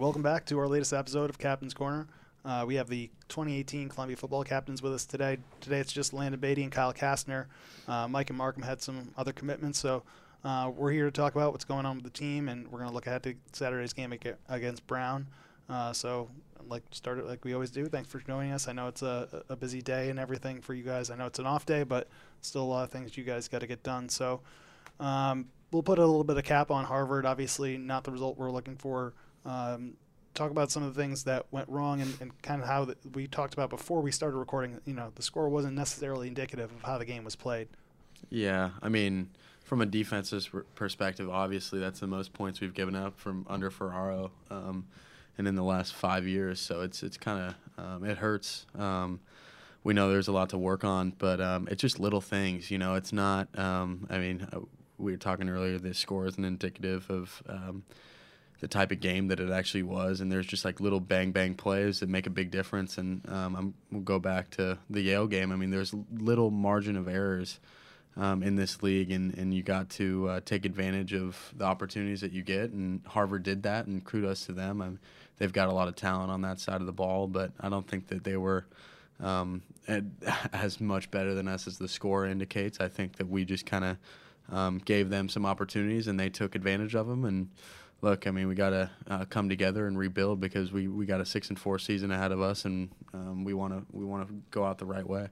welcome back to our latest episode of Captain's Corner. Uh, we have the 2018 Columbia football captains with us today. Today it's just Landon Baty and Kyle Castner. Uh, Mike and Markham had some other commitments, so uh, we're here to talk about what's going on with the team, and we're going to look ahead to Saturday's game against Brown. Uh, so, like start it like we always do. Thanks for joining us. I know it's a, a busy day and everything for you guys. I know it's an off day, but still a lot of things you guys got to get done. So, um, we'll put a little bit of cap on Harvard. Obviously, not the result we're looking for. Um, talk about some of the things that went wrong and, and kind of how the, we talked about before we started recording. You know, the score wasn't necessarily indicative of how the game was played. Yeah, I mean, from a defensive perspective, obviously that's the most points we've given up from under Ferraro, um, and in the last five years. So it's it's kind of um, it hurts. Um, we know there's a lot to work on, but um, it's just little things. You know, it's not. Um, I mean, uh, we were talking earlier. This score isn't indicative of um, the type of game that it actually was. And there's just like little bang bang plays that make a big difference. And um, I'm, we'll go back to the Yale game. I mean, there's little margin of errors um, in this league, and, and you got to uh, take advantage of the opportunities that you get. And Harvard did that, and kudos to them. I'm, they've got a lot of talent on that side of the ball, but I don't think that they were. Um, as much better than us as the score indicates. I think that we just kind of um, gave them some opportunities and they took advantage of them. And look, I mean, we got to uh, come together and rebuild because we, we got a six and four season ahead of us, and um, we want to we want to go out the right way.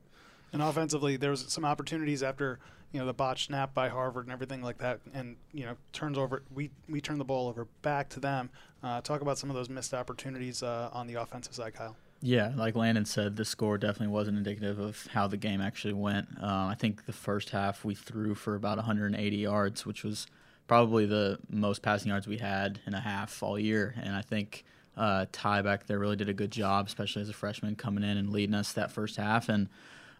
And offensively, there was some opportunities after you know the botch snap by Harvard and everything like that, and you know turns over. We we turn the ball over back to them. Uh, talk about some of those missed opportunities uh, on the offensive side, Kyle. Yeah, like Landon said, the score definitely wasn't indicative of how the game actually went. Uh, I think the first half we threw for about 180 yards, which was probably the most passing yards we had in a half all year. And I think uh, Ty back there really did a good job, especially as a freshman coming in and leading us that first half. And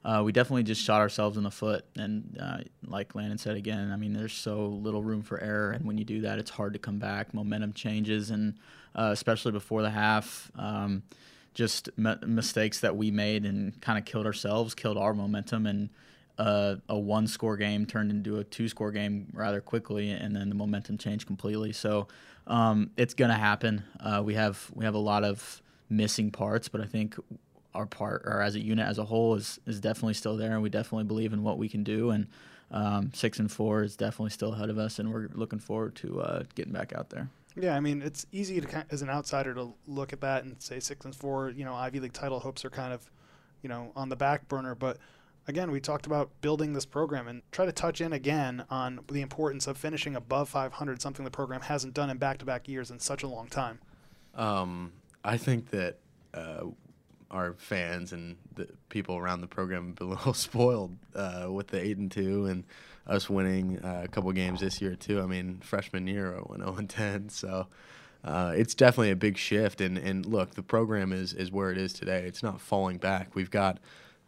uh, we definitely just shot ourselves in the foot. And uh, like Landon said again, I mean, there's so little room for error. And when you do that, it's hard to come back. Momentum changes. And uh, especially before the half, um, just mistakes that we made and kind of killed ourselves, killed our momentum. And uh, a one score game turned into a two score game rather quickly, and then the momentum changed completely. So um, it's going to happen. Uh, we have we have a lot of missing parts, but I think our part or as a unit as a whole is is definitely still there, and we definitely believe in what we can do. And um, six and four is definitely still ahead of us, and we're looking forward to uh, getting back out there. Yeah, I mean it's easy to as an outsider to look at that and say six and four. You know, Ivy League title hopes are kind of, you know, on the back burner, but again, we talked about building this program and try to touch in again on the importance of finishing above 500, something the program hasn't done in back to back years in such a long time. Um, I think that uh, our fans and the people around the program have been a little spoiled uh, with the 8 and 2 and us winning uh, a couple games this year, too. I mean, freshman year, I went 0 and 10. So. Uh, it's definitely a big shift, and, and look, the program is, is where it is today. It's not falling back. We've got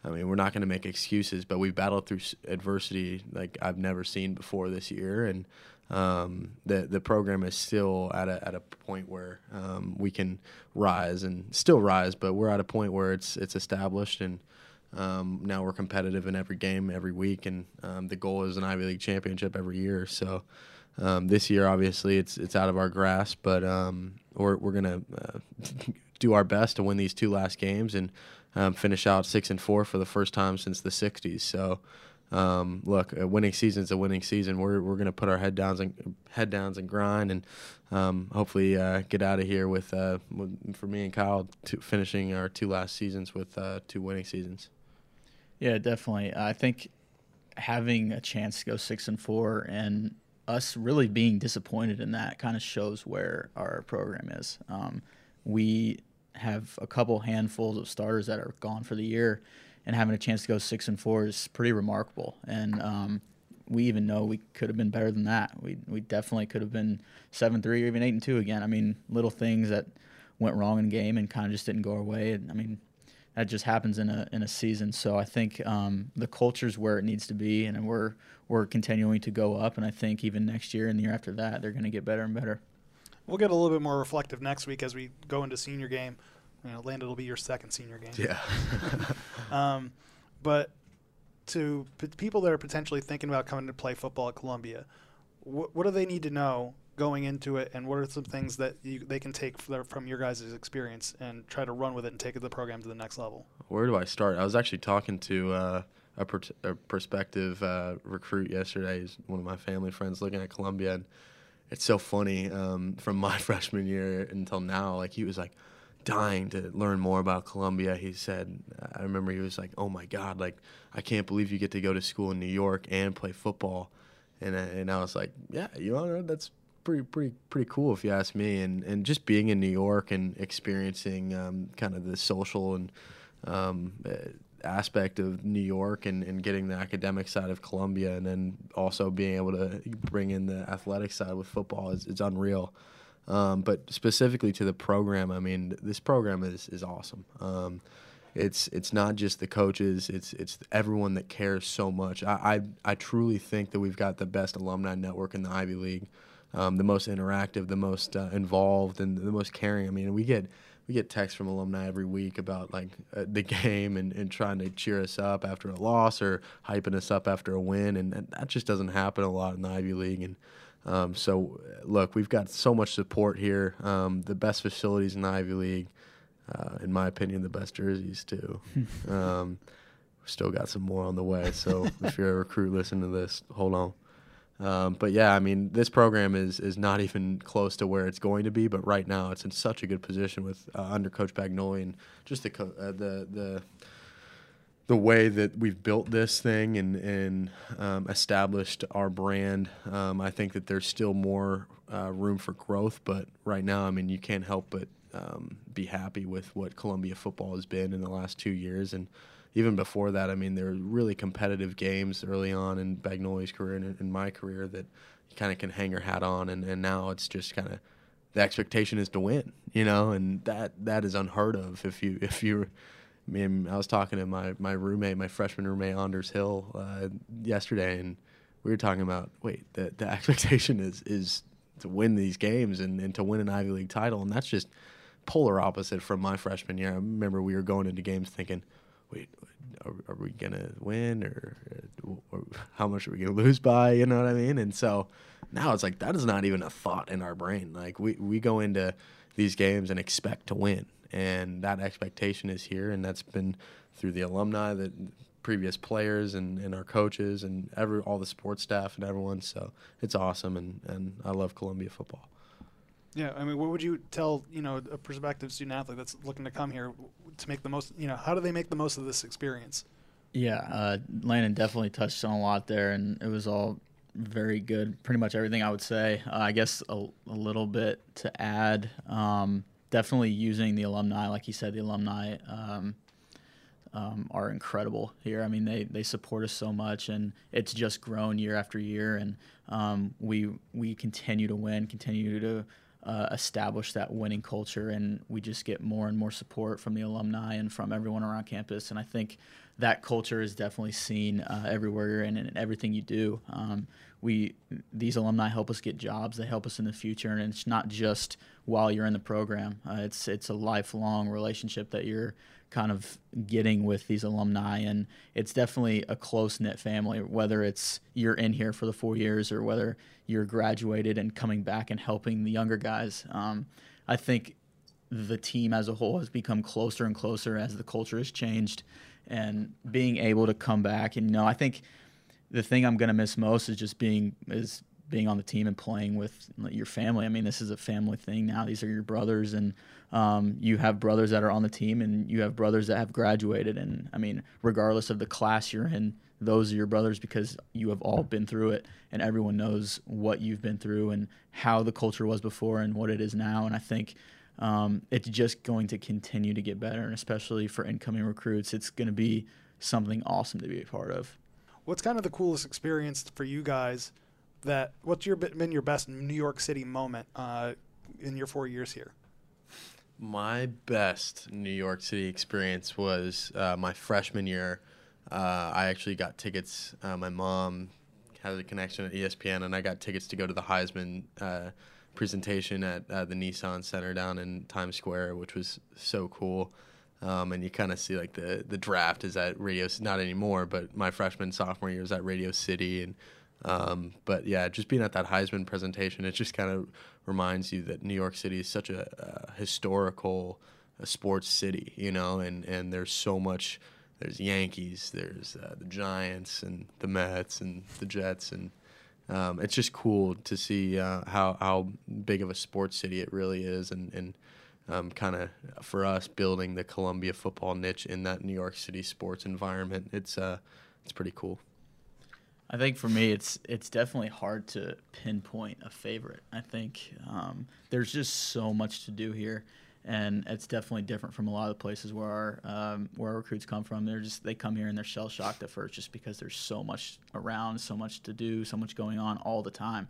I mean, we're not going to make excuses, but we've battled through adversity like I've never seen before this year, and um, the the program is still at a at a point where um, we can rise and still rise, but we're at a point where it's it's established, and um, now we're competitive in every game every week, and um, the goal is an Ivy League championship every year. So. Um, this year, obviously, it's it's out of our grasp, but um, we're we're gonna uh, do our best to win these two last games and um, finish out six and four for the first time since the '60s. So, um, look, a winning season is a winning season. We're we're to put our head downs and head downs and grind, and um, hopefully uh, get out of here with, uh, with, for me and Kyle finishing our two last seasons with uh, two winning seasons. Yeah, definitely. I think having a chance to go six and four and us really being disappointed in that kind of shows where our program is. Um, we have a couple handfuls of starters that are gone for the year, and having a chance to go six and four is pretty remarkable. And um, we even know we could have been better than that. We we definitely could have been seven three or even eight and two again. I mean, little things that went wrong in the game and kind of just didn't go our way. And, I mean, that just happens in a in a season. So I think um, the culture's where it needs to be, and we're we're continuing to go up. And I think even next year and the year after that, they're going to get better and better. We'll get a little bit more reflective next week as we go into senior game. You know, Landon will be your second senior game. Yeah. um, but to p- people that are potentially thinking about coming to play football at Columbia, wh- what do they need to know going into it, and what are some things that you, they can take from your guys' experience and try to run with it and take the program to the next level? Where do I start? I was actually talking to uh, a, per- a, prospective uh, recruit yesterday. He's one of my family friends looking at Columbia, and it's so funny. Um, from my freshman year until now, like he was like dying to learn more about Columbia. He said, I remember he was like, "Oh my God, like I can't believe you get to go to school in New York and play football." And I, and I was like, "Yeah, you know, that's pretty pretty pretty cool if you ask me." And and just being in New York and experiencing um, kind of the social and um, aspect of New York and, and getting the academic side of Columbia, and then also being able to bring in the athletic side with football is, is unreal. Um, but specifically to the program, I mean, this program is is awesome. Um, it's it's not just the coaches; it's it's everyone that cares so much. I I, I truly think that we've got the best alumni network in the Ivy League, um, the most interactive, the most uh, involved, and the most caring. I mean, we get we get texts from alumni every week about like uh, the game and, and trying to cheer us up after a loss or hyping us up after a win, and, and that just doesn't happen a lot in the Ivy League. And um, so, look, we've got so much support here. Um, the best facilities in the Ivy League, uh, in my opinion, the best jerseys too. um, still got some more on the way. So if you're a recruit listening to this, hold on. Um, but yeah, I mean, this program is is not even close to where it's going to be. But right now, it's in such a good position with uh, under Coach Bagnoli and just the co- uh, the the the way that we've built this thing and and um, established our brand. Um, I think that there's still more uh, room for growth. But right now, I mean, you can't help but um, be happy with what Columbia football has been in the last two years and even before that, I mean, there were really competitive games early on in Bagnoli's career and in my career that you kind of can hang your hat on, and, and now it's just kind of the expectation is to win, you know, and that that is unheard of. If you if you, I mean, I was talking to my my roommate, my freshman roommate Anders Hill, uh, yesterday, and we were talking about wait, the the expectation is is to win these games and, and to win an Ivy League title, and that's just polar opposite from my freshman year. I remember we were going into games thinking wait, are, are we gonna win or, or, how much are we gonna lose by? You know what I mean? And so now it's like that is not even a thought in our brain. Like we we go into these games and expect to win, and that expectation is here, and that's been through the alumni, the previous players, and, and our coaches, and every all the sports staff and everyone. So it's awesome, and and I love Columbia football. Yeah, I mean, what would you tell you know a prospective student athlete that's looking to come here to make the most? You know, how do they make the most of this experience? Yeah, uh, Landon definitely touched on a lot there, and it was all very good. Pretty much everything I would say. Uh, I guess a, a, little bit to add. Um, definitely using the alumni, like he said, the alumni um, um, are incredible here. I mean, they, they support us so much, and it's just grown year after year, and um, we we continue to win, continue to uh, establish that winning culture, and we just get more and more support from the alumni and from everyone around campus. And I think that culture is definitely seen uh, everywhere and in everything you do. Um, we these alumni help us get jobs. They help us in the future, and it's not just while you're in the program. Uh, it's it's a lifelong relationship that you're kind of getting with these alumni and it's definitely a close knit family whether it's you're in here for the four years or whether you're graduated and coming back and helping the younger guys. Um, i think the team as a whole has become closer and closer as the culture has changed and being able to come back and you know i think the thing i'm going to miss most is just being is being on the team and playing with your family. I mean, this is a family thing now. These are your brothers, and um, you have brothers that are on the team, and you have brothers that have graduated. And I mean, regardless of the class you're in, those are your brothers because you have all been through it, and everyone knows what you've been through and how the culture was before and what it is now. And I think um, it's just going to continue to get better, and especially for incoming recruits, it's going to be something awesome to be a part of. What's kind of the coolest experience for you guys? That what's your been your best New York City moment uh, in your four years here? My best New York City experience was uh, my freshman year. Uh, I actually got tickets. Uh, my mom has a connection at ESPN, and I got tickets to go to the Heisman uh, presentation at uh, the Nissan Center down in Times Square, which was so cool. Um, and you kind of see like the the draft is at Radio, not anymore, but my freshman sophomore year was at Radio City, and Um, but yeah, just being at that Heisman presentation, it just kind of reminds you that New York City is such a, a historical a sports city, you know, and, and there's so much. There's Yankees, there's uh, the Giants, and the Mets, and the Jets, and um, it's just cool to see uh, how how big of a sports city it really is, and and um, kind of for us building the Columbia football niche in that New York City sports environment. It's uh, it's pretty cool. I think for me, it's it's definitely hard to pinpoint a favorite. I think um, there's just so much to do here, and it's definitely different from a lot of the places where our um, where our recruits come from. They're just they come here and they're shell shocked at first, just because there's so much around, so much to do, so much going on all the time.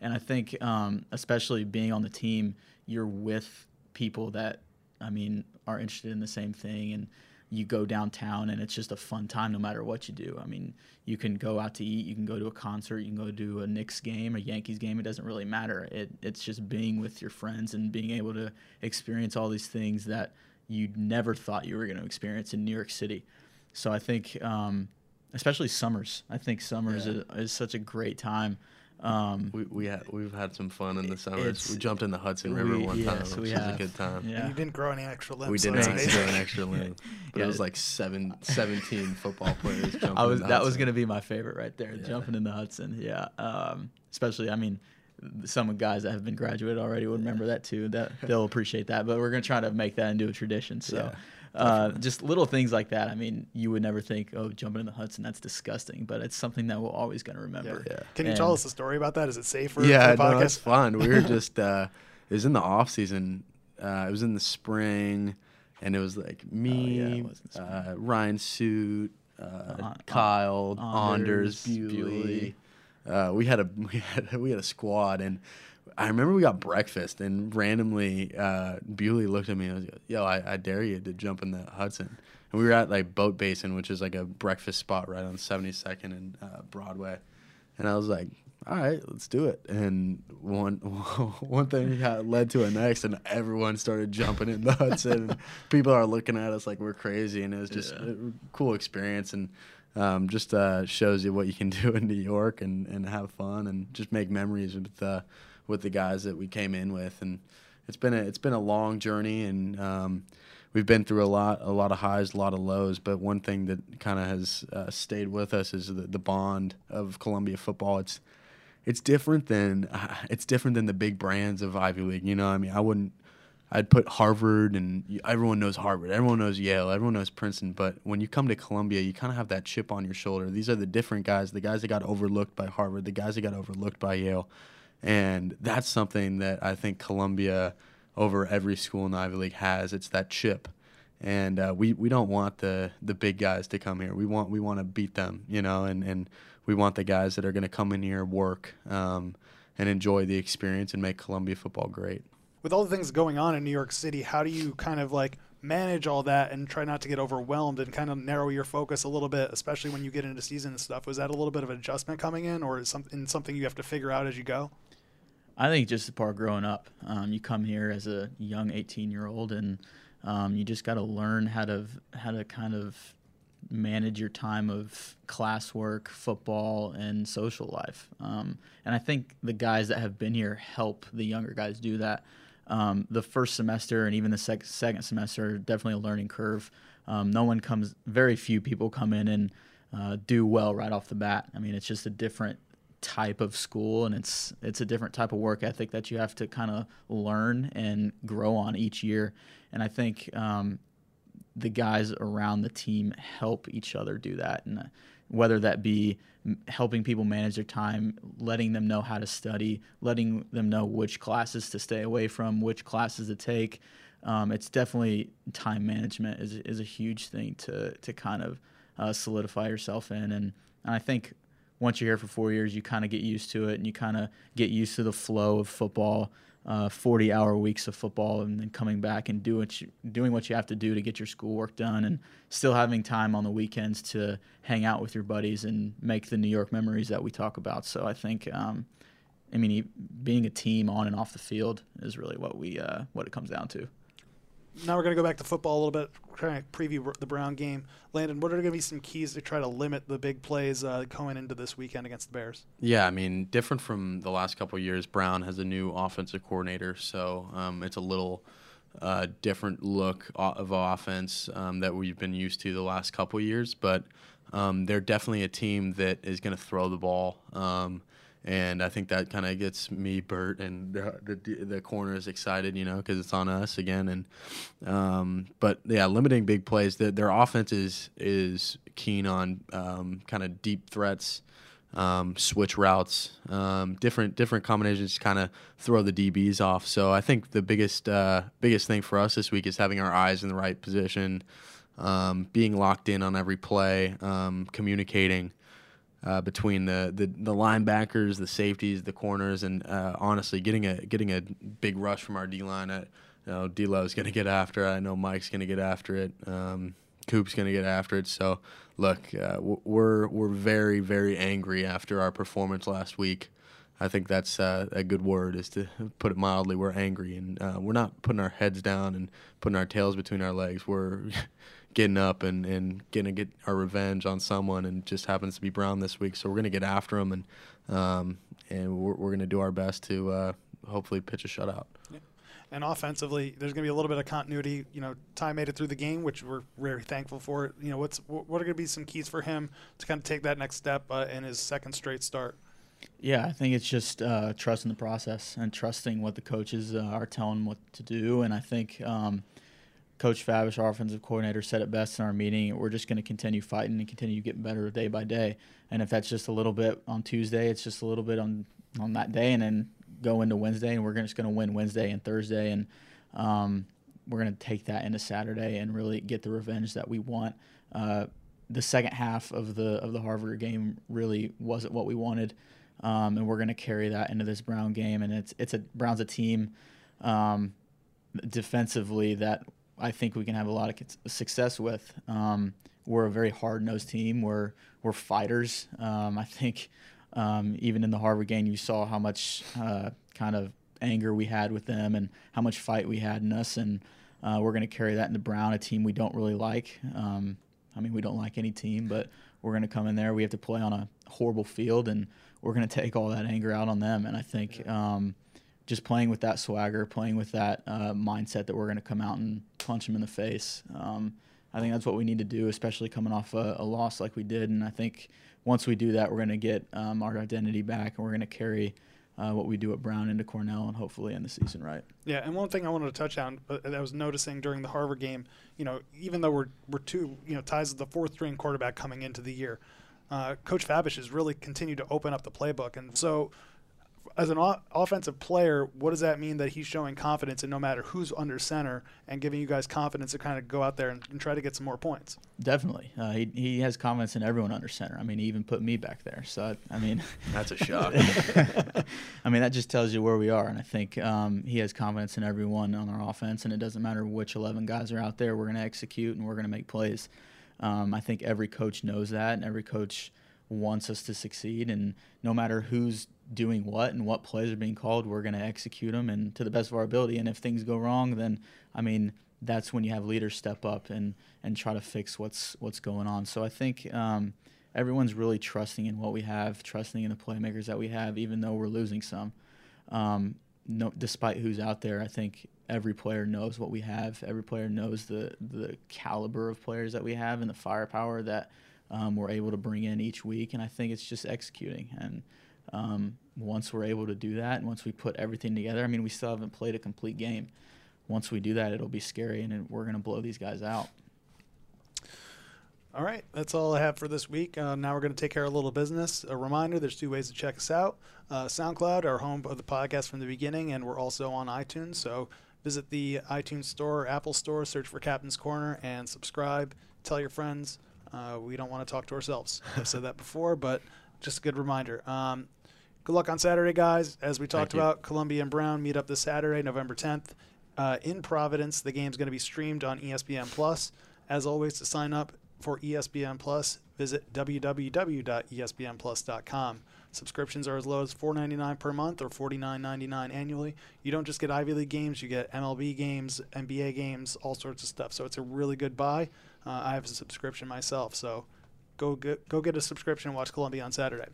And I think, um, especially being on the team, you're with people that, I mean, are interested in the same thing and you go downtown and it's just a fun time no matter what you do. I mean, you can go out to eat, you can go to a concert, you can go to a Knicks game, a Yankees game. It doesn't really matter. It, it's just being with your friends and being able to experience all these things that you never thought you were going to experience in New York City. So I think, um, especially summers, I think summers yeah. is, is such a great time um, we we had we've had some fun in the summers. We jumped in the Hudson River we, one yes, time, which was a good time. Yeah. And you didn't grow any extra limbs. We didn't so grow an extra limb, but yeah. it was like seven, 17 football players jumping. I was that Hudson. was gonna be my favorite right there, yeah. jumping in the Hudson. Yeah, um, especially I mean, some guys that have been graduated already would remember that too. That they'll appreciate that. But we're gonna try to make that into a tradition. So. Uh, just little things like that. I mean, you would never think, oh, jumping in the Hudson, that's disgusting, but it's something that we're always going to remember. Yeah. yeah. Can you and, tell us a story about that? Is it safe for yeah, for no, it's fun. We were just, uh, it was in the off season. Uh, it was in the spring, and it was like me, oh, yeah, uh, Ryan Suit, uh, Kyle, Anders, Anders Bewley. Uh, we had a we had we had a squad, and I remember we got breakfast and randomly uh, Bewley looked at me and was like, "Yo, I, I, dare you to jump in the Hudson." And we were at like Boat Basin, which is like a breakfast spot right on 72nd and uh, Broadway. And I was like, "All right, let's do it." And one one thing led to the next, and everyone started jumping in the Hudson. people are looking at us like we're crazy, and it was just yeah. a cool experience and. Um, just uh, shows you what you can do in New York and, and have fun and just make memories with uh, with the guys that we came in with, and it's been a it's been a long journey, and um, we've been through a lot a lot of highs, a lot of lows. But one thing that kind of has uh, stayed with us is the, the bond of Columbia football. It's it's different than uh, it's different than the big brands of Ivy League. You know, I mean, I wouldn't. I'd put Harvard and everyone knows Harvard, everyone knows Yale, everyone knows Princeton. But when you come to Columbia, you kind of have that chip on your shoulder. These are the different guys, the guys that got overlooked by Harvard, the guys that got overlooked by Yale. And that's something that I think Columbia, over every school in the Ivy League, has. It's that chip. And uh, we, we don't want the, the big guys to come here. We want we want to beat them, you know, and, and we want the guys that are going to come in here, work, um, and enjoy the experience and make Columbia football great. With all the things going on in New York City, how do you kind of like manage all that and try not to get overwhelmed and kind of narrow your focus a little bit, especially when you get into season and stuff? Was that a little bit of adjustment coming in, or is something something you have to figure out as you go? I think just the part growing up. Um, you come here as a young 18 year old, and um, you just got to learn how to how to kind of manage your time of classwork, football, and social life. Um, and I think the guys that have been here help the younger guys do that. Um, the first semester and even the sec- second semester are definitely a learning curve. Um, no one comes, very few people come in and uh, do well right off the bat. I mean, it's just a different type of school and it's it's a different type of work ethic that you have to kind of learn and grow on each year. And i think um, the guys around the team help each other do that. And uh, whether that be helping people manage their time letting them know how to study letting them know which classes to stay away from which classes to take um, it's definitely time management is, is a huge thing to to kind of uh, solidify yourself in. And, and I think once you're here for four years, you kind of get used to it and you kind of get used to the flow of football, uh, 40 hour weeks of football, and then coming back and do what you, doing what you have to do to get your schoolwork done and still having time on the weekends to hang out with your buddies and make the New York memories that we talk about. So I think, um, I mean, being a team on and off the field is really what we uh, what it comes down to. Now we're going to go back to football a little bit, try to preview the Brown game. Landon, what are going to be some keys to try to limit the big plays uh, going into this weekend against the Bears? Yeah, I mean, different from the last couple years, Brown has a new offensive coordinator, so um, it's a little uh, different look of offense um, that we've been used to the last couple years. But um, they're definitely a team that is going to throw the ball. And I think that kind of gets me, Bert, and the the, the corners excited, you know, because it's on us again. And um, but yeah, limiting big plays. The, their offense is is keen on um, kind of deep threats, um, switch routes, um, different different combinations, to kind of throw the DBs off. So I think the biggest uh, biggest thing for us this week is having our eyes in the right position, um, being locked in on every play, um, communicating uh, between the, the, the linebackers, the safeties, the corners, and uh, honestly, getting a getting a big rush from our D line. You know, is going to get after it. I know Mike's going to get after it. Um, Coop's going to get after it. So, look, uh, we're we're very very angry after our performance last week. I think that's uh, a good word, is to put it mildly. We're angry, and uh, we're not putting our heads down and putting our tails between our legs. We're getting up and, and gonna get our revenge on someone, and just happens to be Brown this week. So we're gonna get after him, and um, and we're, we're gonna do our best to uh, hopefully pitch a shutout. Yeah. And offensively, there's going to be a little bit of continuity. You know, Ty made it through the game, which we're very thankful for. You know, what's what are going to be some keys for him to kind of take that next step uh, in his second straight start? Yeah, I think it's just uh, trusting the process and trusting what the coaches uh, are telling him what to do. And I think um, Coach Fabish, our offensive coordinator, said it best in our meeting. We're just going to continue fighting and continue getting better day by day. And if that's just a little bit on Tuesday, it's just a little bit on on that day, and then go into Wednesday, and we're just going to win Wednesday and Thursday, and um, we're going to take that into Saturday and really get the revenge that we want. Uh, the second half of the of the Harvard game really wasn't what we wanted, um, and we're going to carry that into this Brown game. And it's it's a Brown's a team um, defensively that I think we can have a lot of success with. Um, we're a very hard nosed team. We're we're fighters. Um, I think um, even in the Harvard game, you saw how much uh, kind of anger we had with them and how much fight we had in us. And uh, we're going to carry that into Brown, a team we don't really like. Um, I mean, we don't like any team, but we're going to come in there. We have to play on a horrible field, and we're going to take all that anger out on them. And I think. Um, just playing with that swagger, playing with that uh, mindset that we're going to come out and punch them in the face. Um, I think that's what we need to do, especially coming off a, a, loss like we did. And I think once we do that, we're going to get um, our identity back, and we're going to carry uh, what we do at Brown into Cornell, and hopefully end the season right. Yeah, and one thing I wanted to touch on that I was noticing during the Harvard game, you know, even though we're we're two, you know, ties the fourth string quarterback coming into the year. Uh, Coach Fabish has really continued to open up the playbook, and so as an o- offensive player, what does that mean that he's showing confidence in no matter who's under center and giving you guys confidence to kind of go out there and, and try to get some more points? Definitely. Uh, he, he has confidence in everyone under center. I mean, he even put me back there. So, I mean, that's a shock. I mean, that just tells you where we are. And I think um, he has confidence in everyone on our offense. And it doesn't matter which 11 guys are out there, we're going to execute and we're going to make plays. Um, I think every coach knows that, and every coach wants us to succeed. And no matter who's doing what and what plays are being called, we're going to execute them and to the best of our ability. And if things go wrong, then I mean that's when you have leaders step up and and try to fix what's what's going on. So I think um, everyone's really trusting in what we have, trusting in the playmakers that we have, even though we're losing some. Um, no, despite who's out there, I think every player knows what we have. Every player knows the the caliber of players that we have and the firepower that um, we're able to bring in each week. And I think it's just executing and um, once we're able to do that, and once we put everything together, I mean, we still haven't played a complete game. Once we do that, it'll be scary, and we're going to blow these guys out. All right, that's all I have for this week. Uh, now we're going to take care of a little business. A reminder: there's two ways to check us out. Uh, SoundCloud, our home of the podcast from the beginning, and we're also on iTunes. So visit the iTunes store, Apple store, search for Captain's Corner, and subscribe. Tell your friends. Uh, we don't want to talk to ourselves. I've said that before, but just a good reminder. Um, good luck on Saturday, guys. As we talked about, Columbia and Brown meet up this Saturday, November 10th, uh, in Providence. The game's going to be streamed on ESPN Plus. As always, to sign up for ESPN Plus, visit www.espnplus.com. Subscriptions are as low as $4.99 per month or $49.99 annually. You don't just get Ivy League games; you get MLB games, NBA games, all sorts of stuff. So it's a really good buy. Uh, I have a subscription myself, so go get, go get a subscription and watch Columbia on Saturday.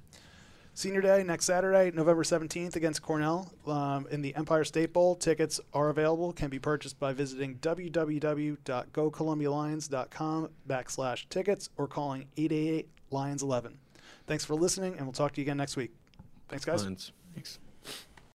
Senior Day next Saturday, November 17th against Cornell um, in the Empire State Bowl. Tickets are available, can be purchased by visiting www.gocolumbialions.com backslash tickets or calling 888 Lions 11. Thanks for listening, and we'll talk to you again next week. Thanks, guys. Lions. Thanks.